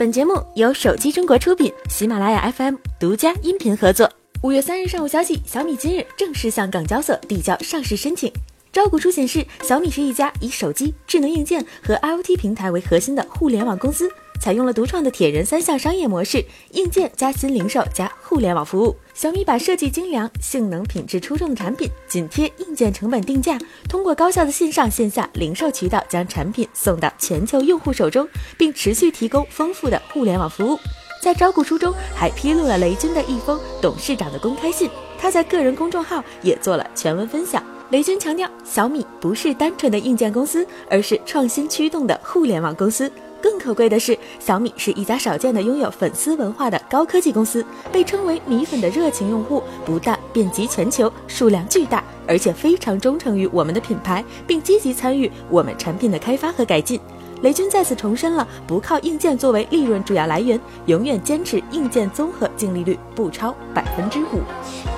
本节目由手机中国出品，喜马拉雅 FM 独家音频合作。五月三日上午消息，小米今日正式向港交所递交上市申请。招股书显示，小米是一家以手机、智能硬件和 IoT 平台为核心的互联网公司。采用了独创的铁人三项商业模式，硬件加新零售加互联网服务。小米把设计精良、性能品质出众的产品紧贴硬件成本定价，通过高效的线上线下零售渠道将产品送到全球用户手中，并持续提供丰富的互联网服务。在招股书中还披露了雷军的一封董事长的公开信，他在个人公众号也做了全文分享。雷军强调，小米不是单纯的硬件公司，而是创新驱动的互联网公司。更可贵的是，小米是一家少见的拥有粉丝文化的高科技公司。被称为“米粉”的热情用户不但遍及全球，数量巨大，而且非常忠诚于我们的品牌，并积极参与我们产品的开发和改进。雷军再次重申了不靠硬件作为利润主要来源，永远坚持硬件综合净利率不超百分之五。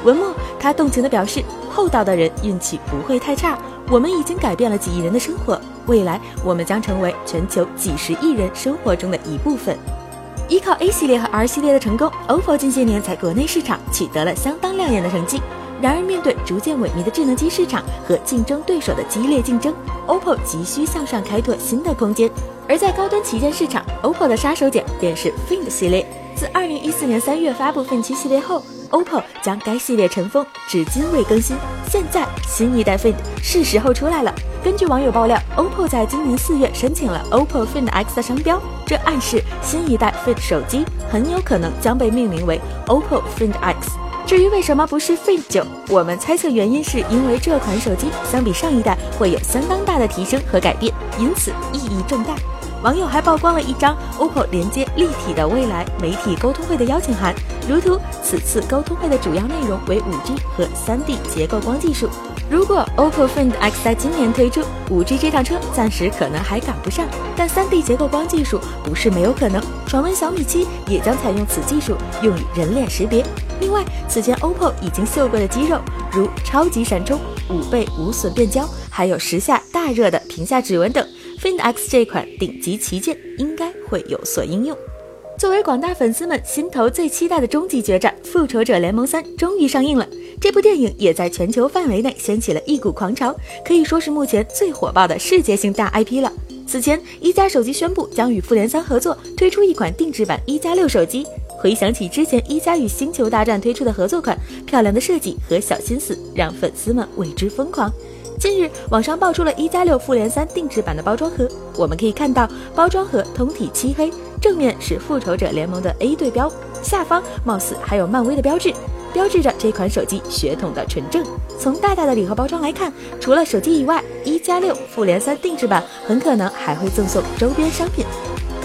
文末，他动情地表示：“厚道的人运气不会太差。”我们已经改变了几亿人的生活，未来我们将成为全球几十亿人生活中的一部分。依靠 A 系列和 R 系列的成功，OPPO 近些年在国内市场取得了相当亮眼的成绩。然而，面对逐渐萎靡的智能机市场和竞争对手的激烈竞争，OPPO 急需向上开拓新的空间。而在高端旗舰市场，OPPO 的杀手锏便是 Find 系列。自2014年3月发布 Find 7系列后，OPPO 将该系列尘封，至今未更新。现在新一代 Find 是时候出来了。根据网友爆料，OPPO 在今年四月申请了 OPPO Find X 的商标，这暗示新一代 Find 手机很有可能将被命名为 OPPO Find X。至于为什么不是 Find 九，我们猜测原因是因为这款手机相比上一代会有相当大的提升和改变，因此意义重大。网友还曝光了一张 OPPO 连接立体的未来媒体沟通会的邀请函，如图。此次沟通会的主要内容为 5G 和 3D 结构光技术。如果 OPPO Find X 在今年推出，5G 这趟车暂时可能还赶不上，但 3D 结构光技术不是没有可能。传闻小米七也将采用此技术，用于人脸识别。另外，此前 OPPO 已经秀过的肌肉，如超级闪充、五倍无损变焦，还有时下大热的屏下指纹等。Find X 这款顶级旗舰应该会有所应用。作为广大粉丝们心头最期待的终极决战，《复仇者联盟三》终于上映了。这部电影也在全球范围内掀起了一股狂潮，可以说是目前最火爆的世界性大 IP 了。此前，一加手机宣布将与复联三合作推出一款定制版一加六手机。回想起之前一加与星球大战推出的合作款，漂亮的设计和小心思让粉丝们为之疯狂。近日，网上爆出了一加六复联三定制版的包装盒。我们可以看到，包装盒通体漆黑，正面是复仇者联盟的 A 对标，下方貌似还有漫威的标志，标志着这款手机血统的纯正。从大大的礼盒包装来看，除了手机以外，一加六复联三定制版很可能还会赠送周边商品。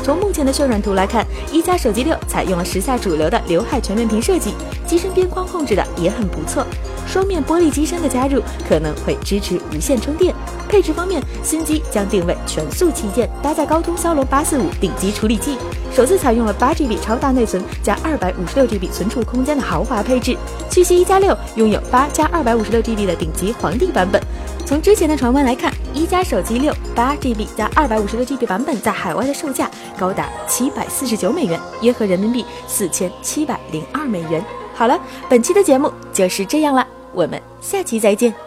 从目前的渲染图来看，一加手机六采用了时下主流的刘海全面屏设计，机身边框控制的也很不错。双面玻璃机身的加入可能会支持无线充电。配置方面，新机将定位全速旗舰，搭载高通骁龙八四五顶级处理器，首次采用了八 GB 超大内存加二百五十六 GB 存储空间的豪华配置。据悉，一加六拥有八加二百五十六 GB 的顶级皇帝版本。从之前的传闻来看，一加手机六八 GB 加二百五十六 GB 版本在海外的售价高达七百四十九美元，约合人民币四千七百零二美元。好了，本期的节目就是这样了。我们下期再见。